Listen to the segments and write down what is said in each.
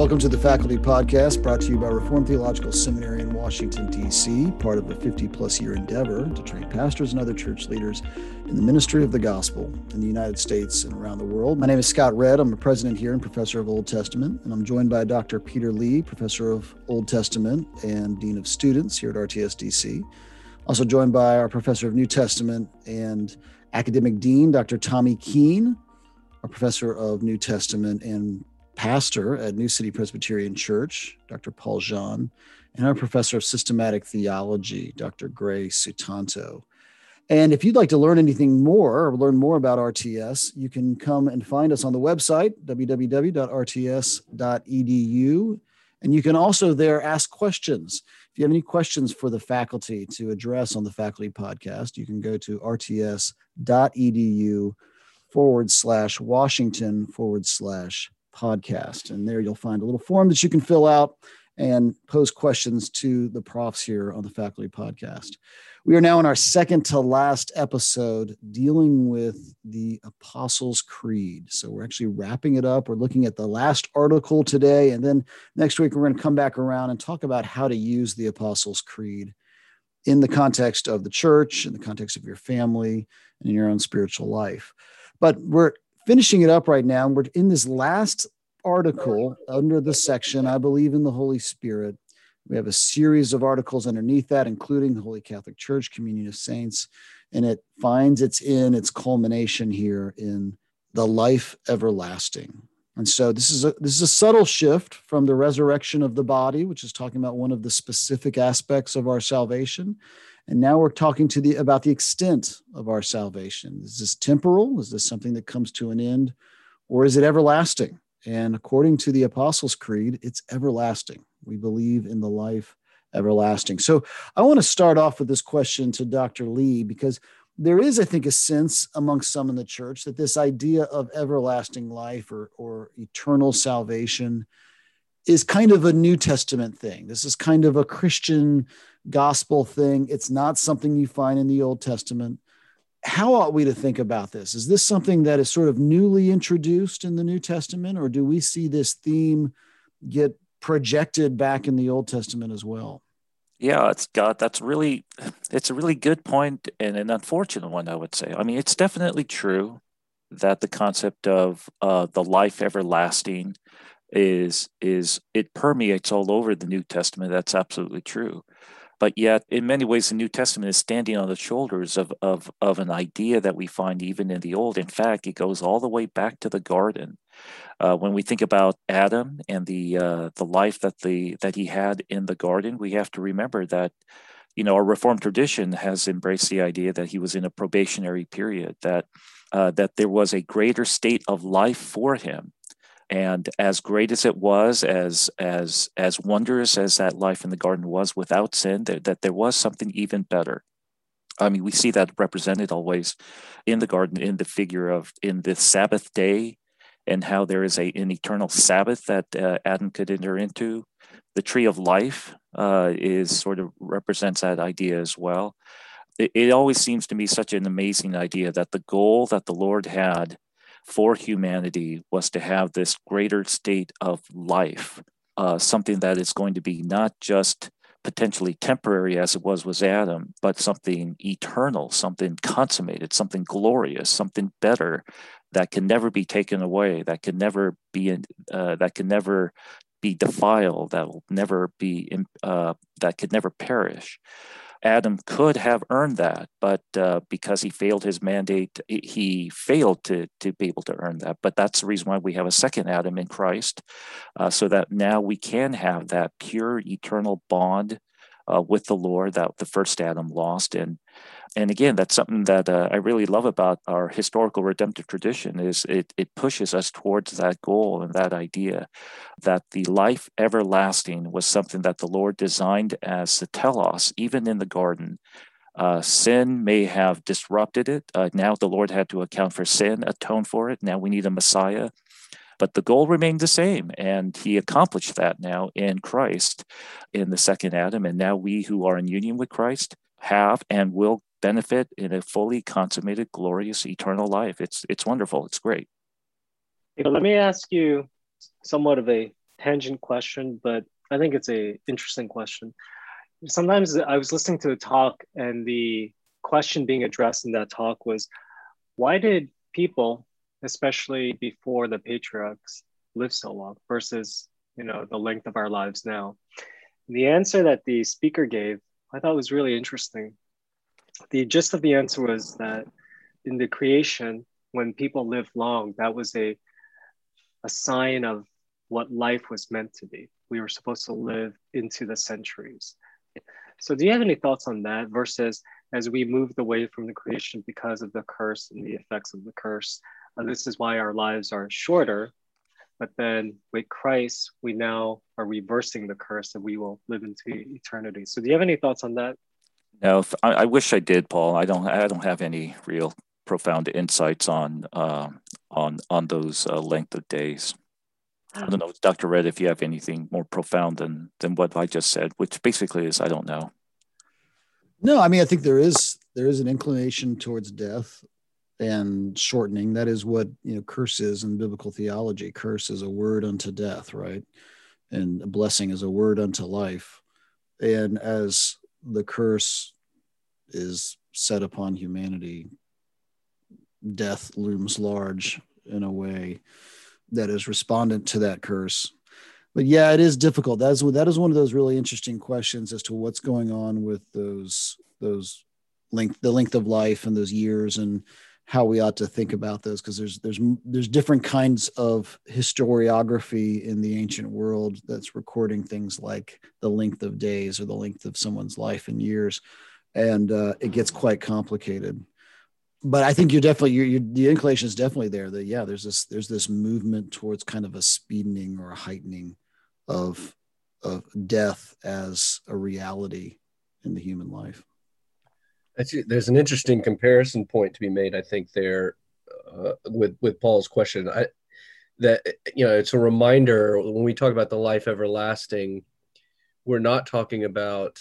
Welcome to the Faculty Podcast, brought to you by Reformed Theological Seminary in Washington, D.C., part of a 50 plus year endeavor to train pastors and other church leaders in the ministry of the gospel in the United States and around the world. My name is Scott Redd. I'm a president here and professor of Old Testament, and I'm joined by Dr. Peter Lee, professor of Old Testament and dean of students here at RTSDC. Also joined by our professor of New Testament and academic dean, Dr. Tommy Keene, our professor of New Testament and pastor at New City Presbyterian Church, Dr. Paul Jeon, and our professor of systematic theology, Dr. Gray Sutanto. And if you'd like to learn anything more or learn more about RTS, you can come and find us on the website, www.rts.edu. And you can also there ask questions. If you have any questions for the faculty to address on the faculty podcast, you can go to rts.edu forward slash Washington forward slash podcast. And there you'll find a little form that you can fill out and pose questions to the profs here on the faculty podcast. We are now in our second to last episode dealing with the Apostles' Creed. So we're actually wrapping it up. We're looking at the last article today. And then next week, we're going to come back around and talk about how to use the Apostles' Creed in the context of the church, in the context of your family, and in your own spiritual life. But we're finishing it up right now. We're in this last article under the section, I believe in the Holy Spirit. We have a series of articles underneath that, including the Holy Catholic Church, Communion of Saints, and it finds its in its culmination here in the life everlasting. And so this is a this is a subtle shift from the resurrection of the body, which is talking about one of the specific aspects of our salvation, and now we're talking to the about the extent of our salvation. Is this temporal? Is this something that comes to an end? Or is it everlasting? And according to the Apostles' Creed, it's everlasting. We believe in the life everlasting. So I want to start off with this question to Dr. Lee because there is, I think, a sense amongst some in the church that this idea of everlasting life or, or eternal salvation is kind of a New Testament thing. This is kind of a Christian gospel thing. It's not something you find in the Old Testament. How ought we to think about this? Is this something that is sort of newly introduced in the New Testament, or do we see this theme get projected back in the Old Testament as well? Yeah, it's got that's really it's a really good point and an unfortunate one, I would say. I mean, it's definitely true that the concept of uh, the life everlasting is is it permeates all over the New Testament. That's absolutely true. But yet, in many ways, the New Testament is standing on the shoulders of, of, of an idea that we find even in the Old. In fact, it goes all the way back to the garden. Uh, when we think about Adam and the uh, the life that the that he had in the garden, we have to remember that you know our Reformed tradition has embraced the idea that he was in a probationary period, that uh, that there was a greater state of life for him and as great as it was as as as wondrous as that life in the garden was without sin that, that there was something even better. I mean we see that represented always in the garden in the figure of in the sabbath day and how there is a an eternal sabbath that uh, adam could enter into. The tree of life uh, is sort of represents that idea as well. It, it always seems to me such an amazing idea that the goal that the lord had for humanity was to have this greater state of life, uh, something that is going to be not just potentially temporary as it was with Adam, but something eternal, something consummated, something glorious, something better that can never be taken away, that can never be uh, that can never be defiled, that will never be uh, that could never perish. Adam could have earned that, but uh, because he failed his mandate, he failed to, to be able to earn that. But that's the reason why we have a second Adam in Christ, uh, so that now we can have that pure eternal bond uh, with the Lord that the first Adam lost. And and again, that's something that uh, I really love about our historical redemptive tradition is it it pushes us towards that goal and that idea that the life everlasting was something that the Lord designed as the telos, even in the garden. Uh, sin may have disrupted it. Uh, now the Lord had to account for sin, atone for it. Now we need a Messiah but the goal remained the same. And he accomplished that now in Christ in the second Adam. And now we who are in union with Christ have and will benefit in a fully consummated, glorious, eternal life. It's it's wonderful. It's great. Let me ask you somewhat of a tangent question, but I think it's a interesting question. Sometimes I was listening to a talk, and the question being addressed in that talk was, why did people, especially before the patriarchs, live so long versus you know the length of our lives now? And the answer that the speaker gave, I thought it was really interesting. The gist of the answer was that in the creation, when people lived long, that was a a sign of what life was meant to be. We were supposed to live into the centuries. So, do you have any thoughts on that versus as we moved away from the creation because of the curse and the effects of the curse? Uh, this is why our lives are shorter. But then with Christ, we now are reversing the curse and we will live into eternity. So, do you have any thoughts on that? No, I, I wish I did, Paul. I don't. I don't have any real profound insights on uh, on on those uh, length of days. I don't know, Dr. Redd, if you have anything more profound than than what I just said, which basically is I don't know. No, I mean I think there is there is an inclination towards death and shortening. That is what you know curse is in biblical theology. Curse is a word unto death, right? And a blessing is a word unto life. And as the curse is set upon humanity, death looms large in a way that is respondent to that curse. But yeah, it is difficult. That is that is one of those really interesting questions as to what's going on with those those length the length of life and those years and how we ought to think about those because there's there's there's different kinds of historiography in the ancient world that's recording things like the length of days or the length of someone's life in years and uh, it gets quite complicated but I think you're definitely you're, you're, the inclination is definitely there. That yeah, there's this there's this movement towards kind of a speedening or a heightening of of death as a reality in the human life. There's an interesting comparison point to be made, I think, there uh, with with Paul's question. I, that you know, it's a reminder when we talk about the life everlasting, we're not talking about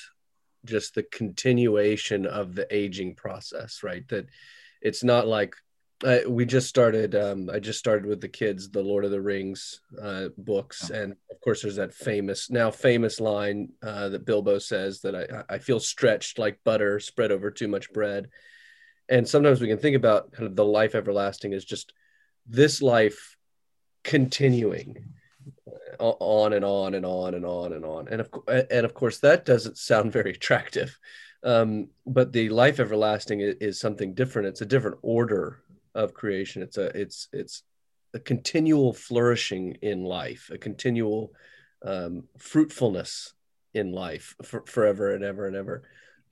just the continuation of the aging process, right? That it's not like uh, we just started um, i just started with the kids the lord of the rings uh, books. And of course there's that famous now famous line uh, that bilbo says that I, I feel stretched like butter spread over too much bread. And sometimes we can think about kind of the life everlasting as just this life continuing uh, on and on and on and on and on. And of, and of course that doesn't sound very attractive. Um, but the life everlasting is, is, something different. It's a different order of creation. It's a it's it's a continual flourishing in life, a continual um, fruitfulness in life for, forever and ever and ever.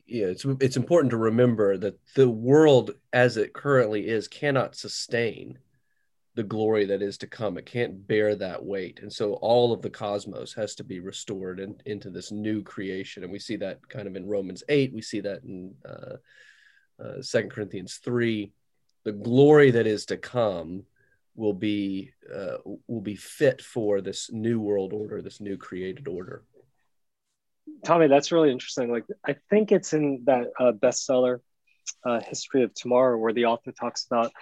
Yeah, it's it's important to remember that the world as it currently is cannot sustain the glory that is to come. It can't bear that weight. And so all of the cosmos has to be restored in, into this new creation. And we see that kind of in Romans 8. We see that in uh, uh, 2 Corinthians 3. The glory that is to come will be uh, will be fit for this new world order, this new created order. Tommy, that's really interesting. Like I think it's in that uh, bestseller, uh, History of Tomorrow, where the author talks about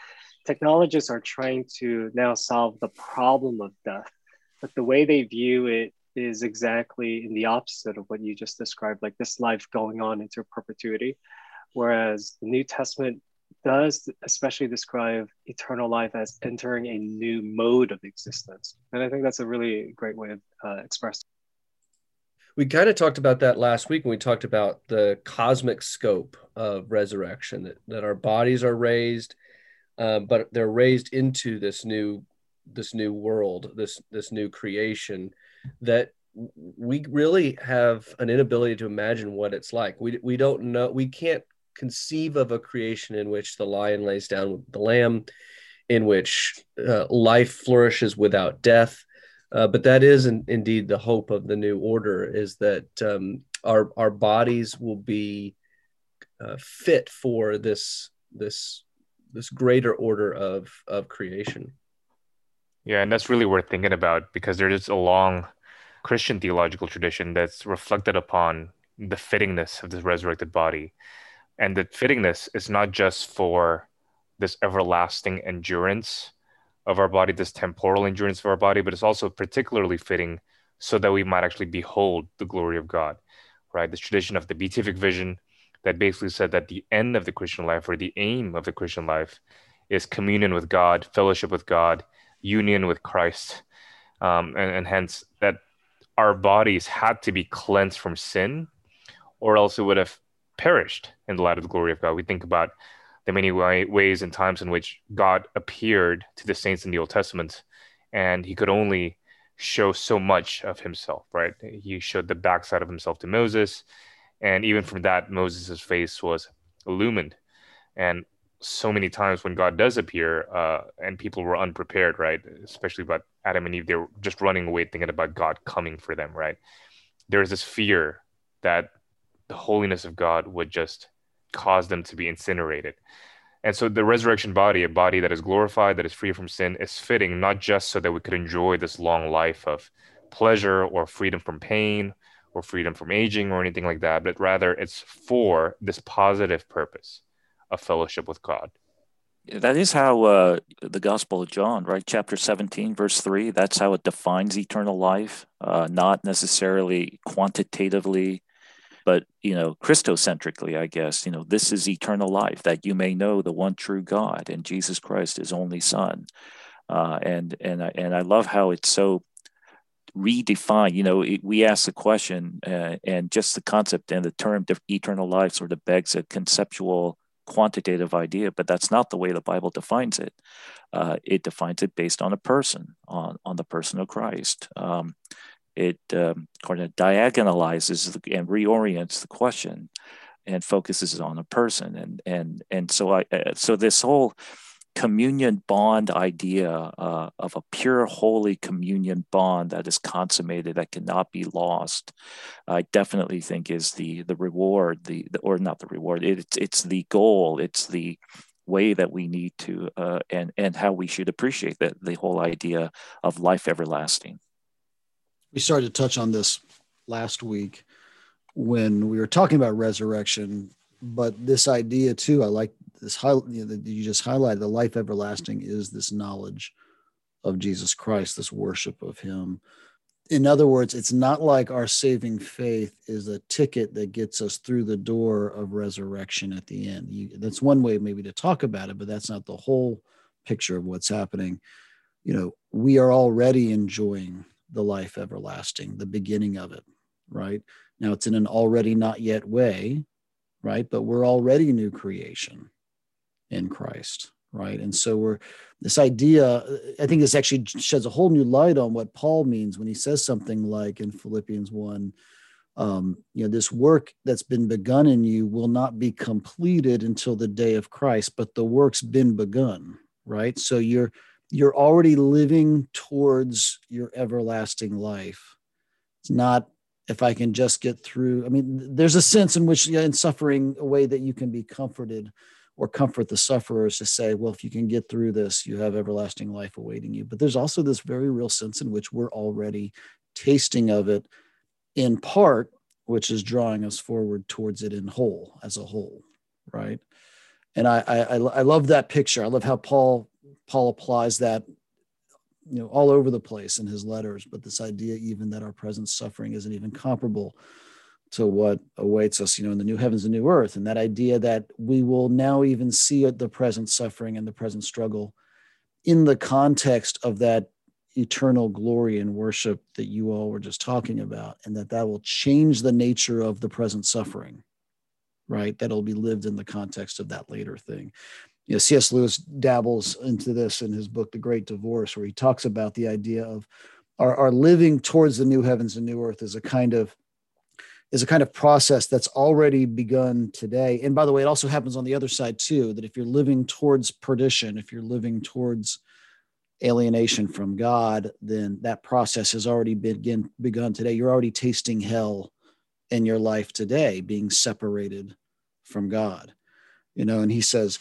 technologists are trying to now solve the problem of death, but the way they view it is exactly in the opposite of what you just described, like this life going on into perpetuity. Whereas the New Testament does especially describe eternal life as entering a new mode of existence. And I think that's a really great way of uh, expressing. We kind of talked about that last week when we talked about the cosmic scope of resurrection, that, that our bodies are raised, uh, but they're raised into this new this new world, this this new creation that we really have an inability to imagine what it's like. We we don't know. We can't conceive of a creation in which the lion lays down with the lamb, in which uh, life flourishes without death. Uh, but that is in, indeed the hope of the new order is that um, our our bodies will be uh, fit for this this this greater order of of creation. Yeah, and that's really worth thinking about because there is a long Christian theological tradition that's reflected upon the fittingness of this resurrected body. And the fittingness is not just for this everlasting endurance of our body, this temporal endurance of our body, but it's also particularly fitting so that we might actually behold the glory of God, right? This tradition of the beatific vision that basically said that the end of the Christian life or the aim of the Christian life is communion with God, fellowship with God, union with Christ, um, and, and hence that our bodies had to be cleansed from sin, or else it would have perished in the light of the glory of God. We think about the many way, ways and times in which God appeared to the saints in the Old Testament, and He could only show so much of Himself. Right? He showed the backside of Himself to Moses, and even from that, Moses' face was illumined. And so many times when God does appear, uh, and people were unprepared, right? Especially about Adam and Eve, they were just running away thinking about God coming for them, right? There's this fear that the holiness of God would just cause them to be incinerated. And so the resurrection body, a body that is glorified, that is free from sin, is fitting not just so that we could enjoy this long life of pleasure or freedom from pain or freedom from aging or anything like that, but rather it's for this positive purpose of fellowship with God. That is how uh, the Gospel of John, right? Chapter 17, verse 3, that's how it defines eternal life, uh, not necessarily quantitatively, but, you know, Christocentrically, I guess. You know, this is eternal life, that you may know the one true God and Jesus Christ, his only Son. Uh, and and I, and I love how it's so redefined. You know, it, we ask the question, uh, and just the concept and the term eternal life sort of begs a conceptual quantitative idea, but that's not the way the Bible defines it. Uh, it defines it based on a person, on, on the person of Christ. Um, it um, kind of diagonalizes and reorients the question and focuses on a person. And and and so I uh, so this whole communion bond idea uh, of a pure holy communion bond that is consummated that cannot be lost i definitely think is the the reward the, the or not the reward it, it's it's the goal it's the way that we need to uh, and and how we should appreciate that the whole idea of life everlasting we started to touch on this last week when we were talking about resurrection but this idea too i like this high, you, know, you just highlighted, the life everlasting is this knowledge of Jesus Christ, this worship of Him. In other words, it's not like our saving faith is a ticket that gets us through the door of resurrection at the end. You, that's one way maybe to talk about it, but that's not the whole picture of what's happening. You know, we are already enjoying the life everlasting, the beginning of it, right? Now it's in an already not yet way, right? But we're already new creation in Christ, right? And so we're this idea, I think this actually sheds a whole new light on what Paul means when he says something like in Philippians 1, um, you know, this work that's been begun in you will not be completed until the day of Christ, but the work's been begun, right? So you're you're already living towards your everlasting life. It's not if I can just get through. I mean, there's a sense in which in suffering a way that you can be comforted or comfort the sufferers to say, well, if you can get through this, you have everlasting life awaiting you. But there's also this very real sense in which we're already tasting of it in part, which is drawing us forward towards it in whole, as a whole, right? And I, I, I love that picture. I love how Paul Paul applies that, you know, all over the place in his letters. But this idea, even that our present suffering isn't even comparable to what awaits us, you know, in the new heavens and new earth. And that idea that we will now even see the present suffering and the present struggle in the context of that eternal glory and worship that you all were just talking about, and that that will change the nature of the present suffering, right? That'll be lived in the context of that later thing. You know, C.S. Lewis dabbles into this in his book, The Great Divorce, where he talks about the idea of our, our living towards the new heavens and new earth is a kind of is a kind of process that's already begun today. And by the way, it also happens on the other side too, that if you're living towards perdition, if you're living towards alienation from God, then that process has already begin, begun today. You're already tasting hell in your life today, being separated from God. You know, and he says,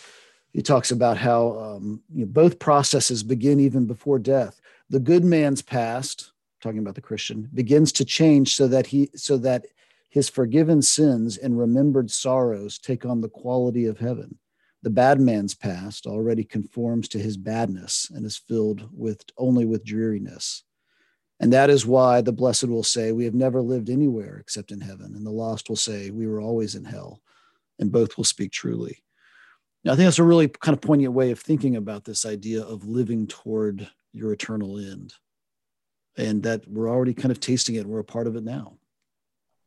he talks about how um, you know, both processes begin even before death. The good man's past, talking about the Christian, begins to change so that he so that his forgiven sins and remembered sorrows take on the quality of heaven. The bad man's past already conforms to his badness and is filled with only with dreariness. And that is why the blessed will say, We have never lived anywhere except in heaven. And the lost will say, We were always in hell. And both will speak truly. I think that's a really kind of poignant way of thinking about this idea of living toward your eternal end. And that we're already kind of tasting it. We're a part of it now.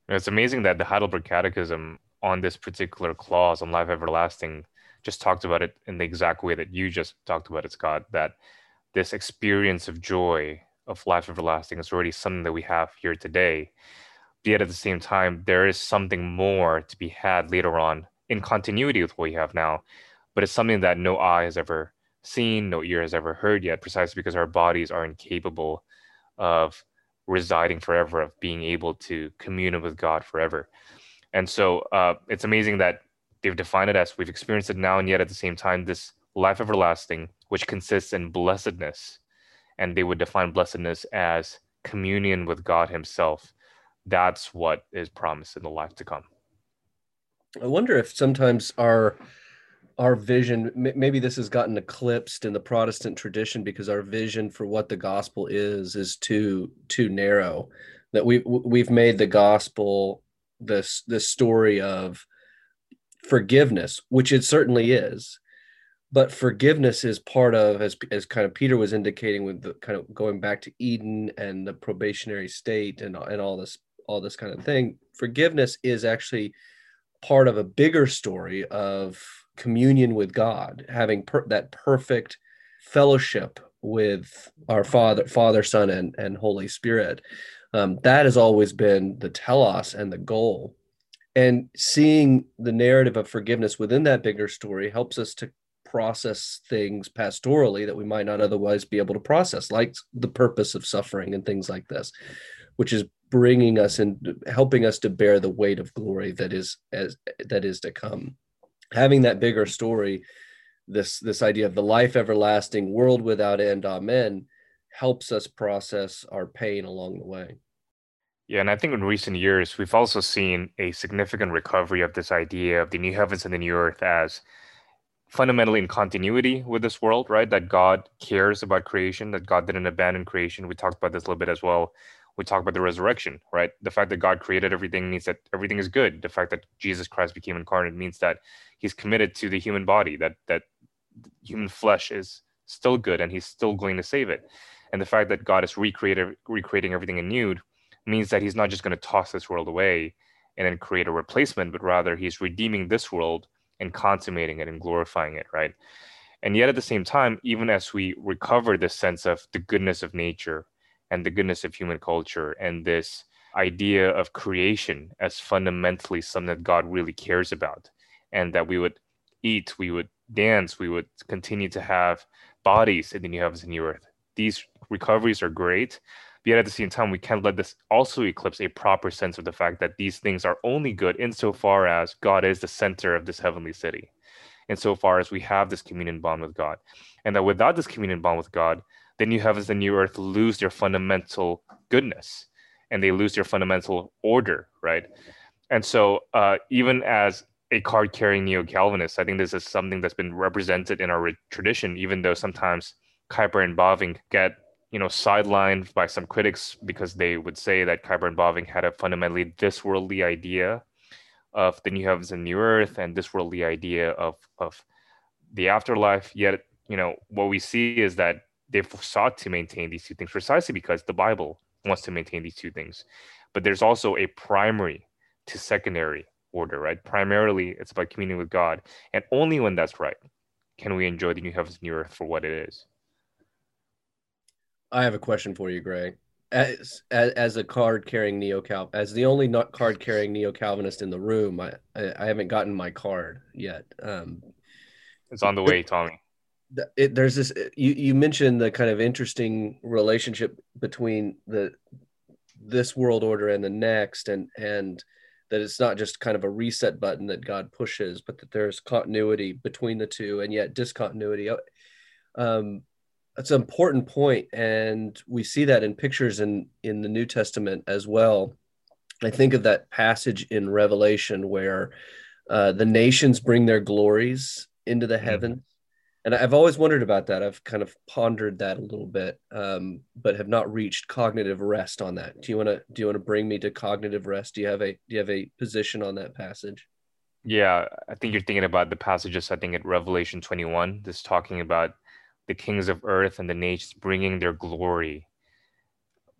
It's amazing that the Heidelberg Catechism on this particular clause on life everlasting just talked about it in the exact way that you just talked about it, Scott, that this experience of joy of life everlasting is already something that we have here today. But yet at the same time, there is something more to be had later on in continuity with what we have now. But it's something that no eye has ever seen, no ear has ever heard yet, precisely because our bodies are incapable of residing forever, of being able to commune with God forever. And so uh, it's amazing that they've defined it as we've experienced it now, and yet at the same time, this life everlasting, which consists in blessedness, and they would define blessedness as communion with God Himself. That's what is promised in the life to come. I wonder if sometimes our our vision maybe this has gotten eclipsed in the protestant tradition because our vision for what the gospel is is too too narrow. That we we've made the gospel this this story of forgiveness which it certainly is. But forgiveness is part of as as kind of peter was indicating with the kind of going back to eden and the probationary state and and all this all this kind of thing forgiveness is actually part of a bigger story of communion with God, having per- that perfect fellowship with our Father, Father, Son, and, and Holy Spirit. Um, that has always been the telos and the goal. And seeing the narrative of forgiveness within that bigger story helps us to process things pastorally that we might not otherwise be able to process, like the purpose of suffering and things like this, which is bringing us and helping us to bear the weight of glory that is as that is to come having that bigger story this this idea of the life everlasting world without end amen helps us process our pain along the way. Yeah and i think in recent years we've also seen a significant recovery of this idea of the new heavens and the new earth as fundamentally in continuity with this world right? That god cares about creation that god didn't abandon creation. We talked about this a little bit as well we talk about the resurrection, right? The fact that God created everything means that everything is good. The fact that Jesus Christ became incarnate means that he's committed to the human body, that that human flesh is still good and he's still going to save it. And the fact that God is recreating recreating everything anew means that he's not just going to toss this world away and then create a replacement, but rather he's redeeming this world and consummating it and glorifying it, right? And yet at the same time, even as we recover this sense of the goodness of nature and the goodness of human culture and this idea of creation as fundamentally something that God really cares about and that we would eat, we would dance, we would continue to have bodies in the new heavens and new earth. These recoveries are great, but yet at the same time, we can't let this also eclipse a proper sense of the fact that these things are only good insofar as God is the center of this heavenly city, insofar as we have this communion bond with God. And that without this communion bond with God, the new heavens and new earth lose their fundamental goodness and they lose their fundamental order, right? And so, uh, even as a card carrying neo Calvinist, I think this is something that's been represented in our tradition, even though sometimes Kuyper and Bavinck get you know sidelined by some critics because they would say that Kuyper and Bavinck had a fundamentally this worldly idea of the new heavens and new earth and this worldly idea of of the afterlife. Yet, you know, what we see is that they've sought to maintain these two things precisely because the Bible wants to maintain these two things. But there's also a primary to secondary order, right? Primarily, it's about communion with God. And only when that's right can we enjoy the new heavens and new earth for what it is. I have a question for you, Greg. As, as, as a card carrying neo cal as the only not card carrying neo Calvinist in the room, I, I, I haven't gotten my card yet. Um, it's on the way, Tommy it, there's this you you mentioned the kind of interesting relationship between the this world order and the next and and that it's not just kind of a reset button that god pushes but that there's continuity between the two and yet discontinuity um that's an important point and we see that in pictures in in the new testament as well i think of that passage in revelation where uh, the nations bring their glories into the mm-hmm. And I've always wondered about that. I've kind of pondered that a little bit, um, but have not reached cognitive rest on that. Do you want to do you want to bring me to cognitive rest? Do you have a do you have a position on that passage? Yeah, I think you're thinking about the passages. I think at Revelation 21, this talking about the kings of earth and the nations bringing their glory,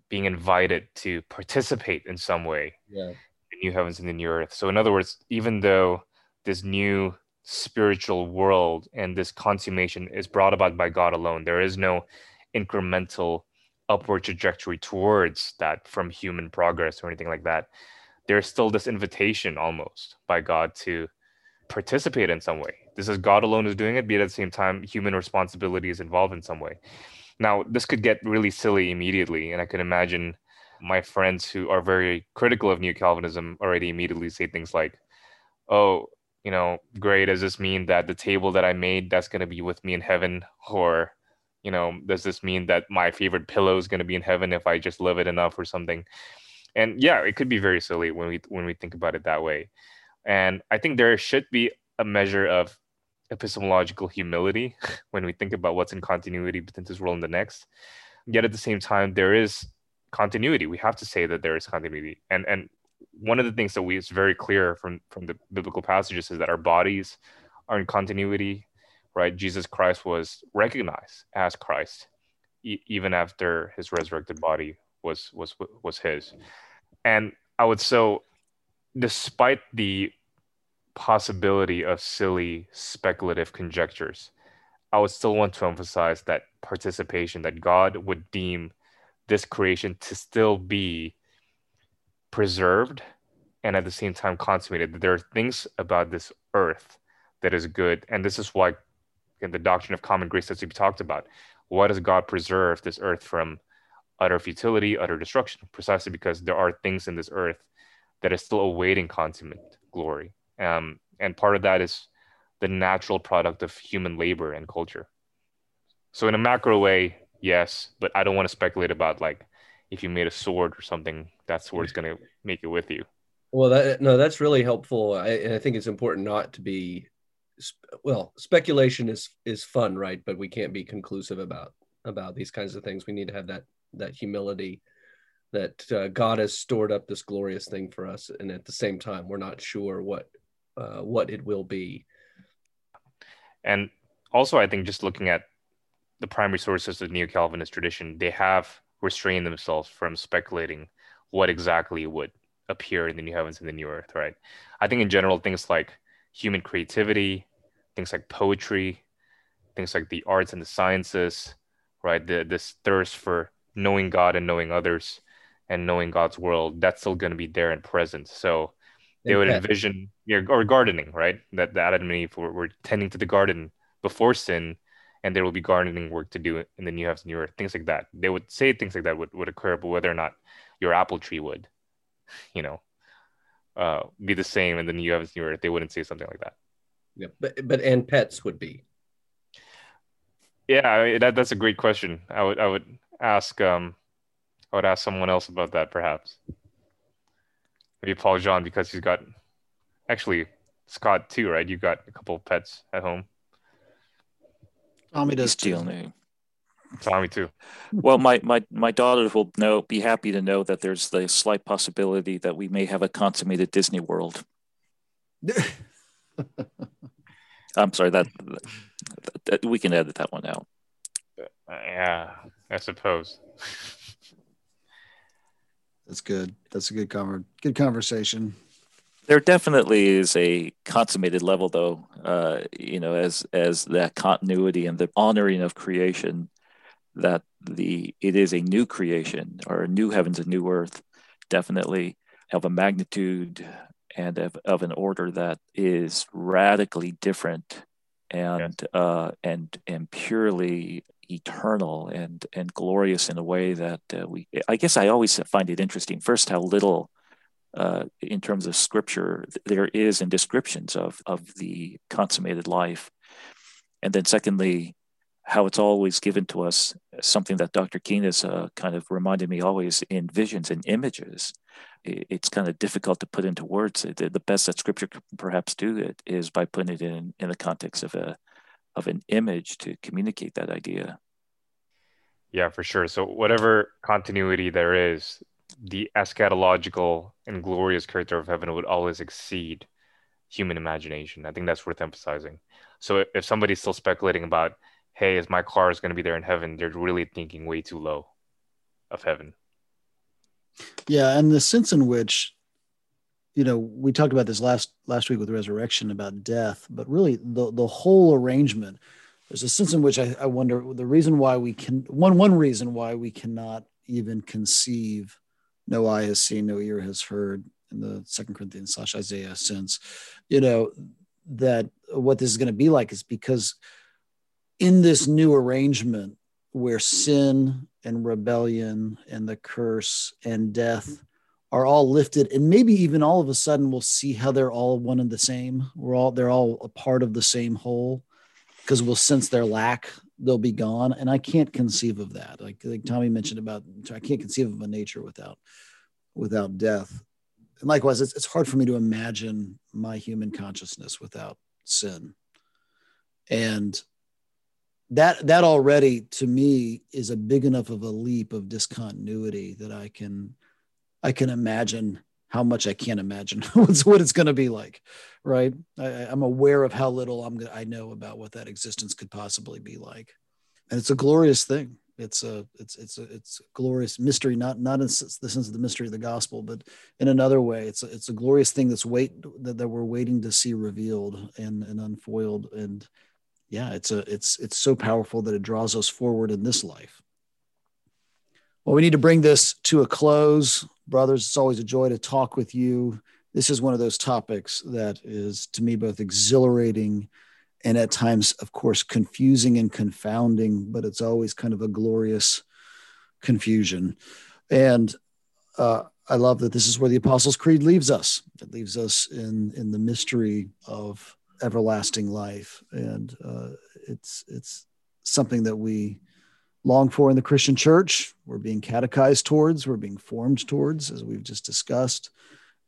being invited to participate in some way yeah. in new heavens and the new earth. So, in other words, even though this new spiritual world and this consummation is brought about by God alone. There is no incremental upward trajectory towards that from human progress or anything like that. There's still this invitation almost by God to participate in some way. This is God alone who's doing it, but at the same time, human responsibility is involved in some way. Now, this could get really silly immediately, and I can imagine my friends who are very critical of New Calvinism already immediately say things like, "Oh, you know, great, does this mean that the table that I made that's going to be with me in heaven? Or, you know, does this mean that my favorite pillow is going to be in heaven if I just love it enough or something? And yeah, it could be very silly when we when we think about it that way. And I think there should be a measure of epistemological humility when we think about what's in continuity between this world and the next. Yet at the same time, there is continuity. We have to say that there is continuity. And and one of the things that we is very clear from from the biblical passages is that our bodies are in continuity right? Jesus christ was recognized as christ e- even after his resurrected body was was was his. And i would so despite the possibility of silly speculative conjectures i would still want to emphasize that participation that god would deem this creation to still be preserved and at the same time consummated. There are things about this earth that is good. And this is why in the doctrine of common grace that's to be talked about. Why does God preserve this earth from utter futility, utter destruction? Precisely because there are things in this earth that is still awaiting consummate glory. Um, and part of that is the natural product of human labor and culture. So in a macro way, yes, but I don't want to speculate about like if you made a sword or something, that sword's going to make it with you. Well, that, no, that's really helpful. I, and I think it's important not to be, well, speculation is is fun, right? But we can't be conclusive about about these kinds of things. We need to have that that humility that uh, God has stored up this glorious thing for us, and at the same time, we're not sure what uh, what it will be. And also, I think just looking at the primary sources of Neo Calvinist tradition, they have restrain themselves from speculating what exactly would appear in the new heavens and the new earth, right? I think in general, things like human creativity, things like poetry, things like the arts and the sciences, right? The, this thirst for knowing God and knowing others and knowing God's world, that's still going to be there and present. So they would envision, or gardening, right? That, that Adam and Eve were, were tending to the garden before sin and there will be gardening work to do in the new and new earth, things like that. They would say things like that would, would occur, but whether or not your apple tree would, you know, uh, be the same in the new heavens new earth, they wouldn't say something like that. Yeah, but but and pets would be. Yeah, I mean, that that's a great question. I would I would ask um I would ask someone else about that perhaps. Maybe Paul John because he's got actually Scott too, right? You've got a couple of pets at home. Tommy does still new. Tommy too. Well, my my my daughters will know be happy to know that there's the slight possibility that we may have a consummated Disney World. I'm sorry that, that, we can edit that one out. Uh, yeah, I suppose. That's good. That's a good conver- good conversation. There definitely is a consummated level, though. Uh, you know, as as that continuity and the honoring of creation, that the it is a new creation or a new heavens and new earth, definitely of a magnitude and of, of an order that is radically different and yes. uh, and and purely eternal and and glorious in a way that uh, we. I guess I always find it interesting. First, how little uh, in terms of scripture there is in descriptions of of the consummated life, and then secondly, how it's always given to us something that Dr. Keene has uh, kind of reminded me always in visions and images. It's kind of difficult to put into words. The best that Scripture can perhaps do it is by putting it in in the context of a of an image to communicate that idea. Yeah, for sure. So whatever continuity there is, the eschatological and glorious character of heaven would always exceed human imagination. I think that's worth emphasizing. So if somebody's still speculating about, hey, is my car is going to be there in heaven, they're really thinking way too low of heaven. Yeah, and the sense in which, you know, we talked about this last last week with resurrection about death, but really the the whole arrangement. There's a sense in which I, I wonder the reason why we can one one reason why we cannot even conceive, no eye has seen, no ear has heard, in the Second Corinthians slash Isaiah sense, you know, that what this is going to be like is because in this new arrangement where sin and rebellion and the curse and death are all lifted and maybe even all of a sudden we'll see how they're all one and the same. We're all they're all a part of the same whole because we'll sense their lack they'll be gone and i can't conceive of that. Like, like tommy mentioned about i can't conceive of a nature without without death. And likewise it's, it's hard for me to imagine my human consciousness without sin. And that that already to me is a big enough of a leap of discontinuity that i can i can imagine how much i can't imagine what's what it's going to be like right? I, i'm aware of how little i'm i know about what that existence could possibly be like. And it's a glorious thing. It's a it's it's a it's a glorious mystery not not in the sense of the mystery of the gospel but in another way it's a, it's a glorious thing that's wait that, that we're waiting to see revealed and and unfoiled. And yeah it's a it's it's so powerful that it draws us forward in this life well we need to bring this to a close brothers it's always a joy to talk with you this is one of those topics that is to me both exhilarating and at times, of course, confusing and confounding, but it's always kind of a glorious confusion. And uh, I love that this is where the Apostles' Creed leaves us. It leaves us in in the mystery of everlasting life, and uh, it's it's something that we long for in the Christian church. We're being catechized towards. We're being formed towards, as we've just discussed,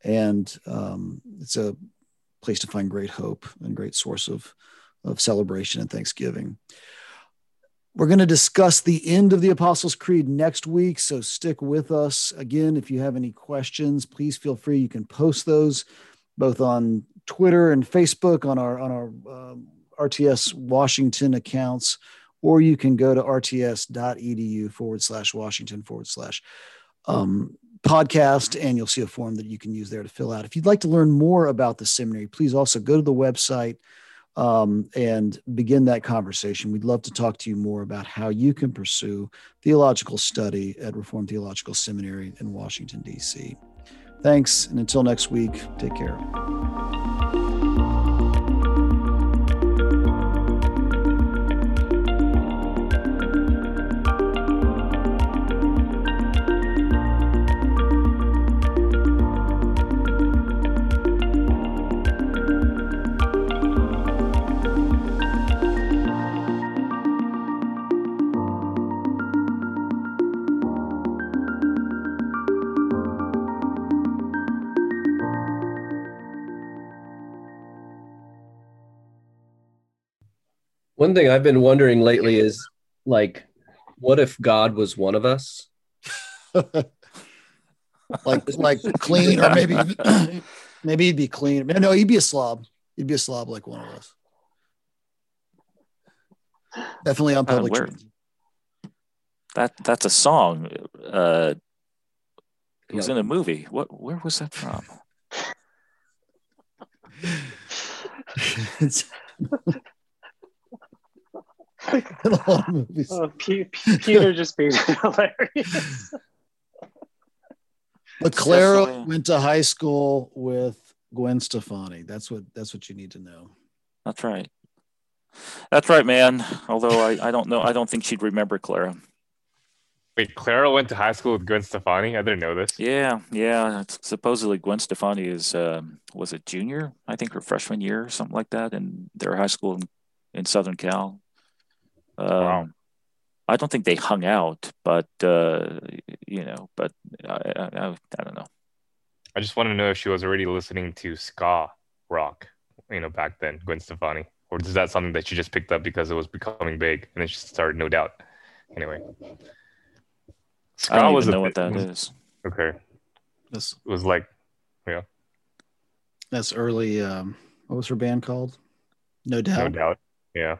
and um, it's a place to find great hope and great source of of celebration and thanksgiving. We're going to discuss the end of the Apostles' Creed next week, so stick with us. Again, if you have any questions, please feel free. You can post those both on Twitter and Facebook on our on our um, RTS Washington accounts, or you can go to rts.edu forward slash Washington forward slash um, podcast, and you'll see a form that you can use there to fill out. If you'd like to learn more about the seminary, please also go to the website um, and begin that conversation. We'd love to talk to you more about how you can pursue theological study at Reformed Theological Seminary in Washington, D.C. Thanks, and until next week, take care. One thing I've been wondering lately is like, what if God was one of us? like like clean, or maybe maybe he'd be clean. No, he'd be a slob. He'd be a slob like one of us. Definitely on public uh, That that's a song. Uh, it was in a movie. What? Where was that from? in a lot of movies. Oh, P- P- Peter just being hilarious. But Clara went to high school with Gwen Stefani. That's what that's what you need to know. That's right. That's right, man. Although I, I don't know, I don't think she'd remember Clara. Wait, Clara went to high school with Gwen Stefani. I didn't know this. Yeah, yeah. It's, supposedly Gwen Stefani is um, was a junior, I think, her freshman year, or something like that, in their high school in, in Southern Cal. Um, wow. I don't think they hung out, but uh, you know, but I, I, I, don't know. I just want to know if she was already listening to ska rock, you know, back then, Gwen Stefani. or is that something that she just picked up because it was becoming big and then she started No Doubt? Anyway, I don't even know what that is. Okay, this was like yeah, that's early. Um, what was her band called? No doubt. No Doubt. Yeah.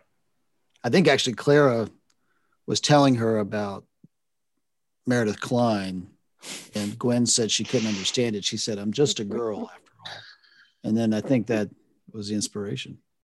I think actually Clara was telling her about Meredith Klein, and Gwen said she couldn't understand it. She said, "I'm just a girl after all," and then I think that was the inspiration.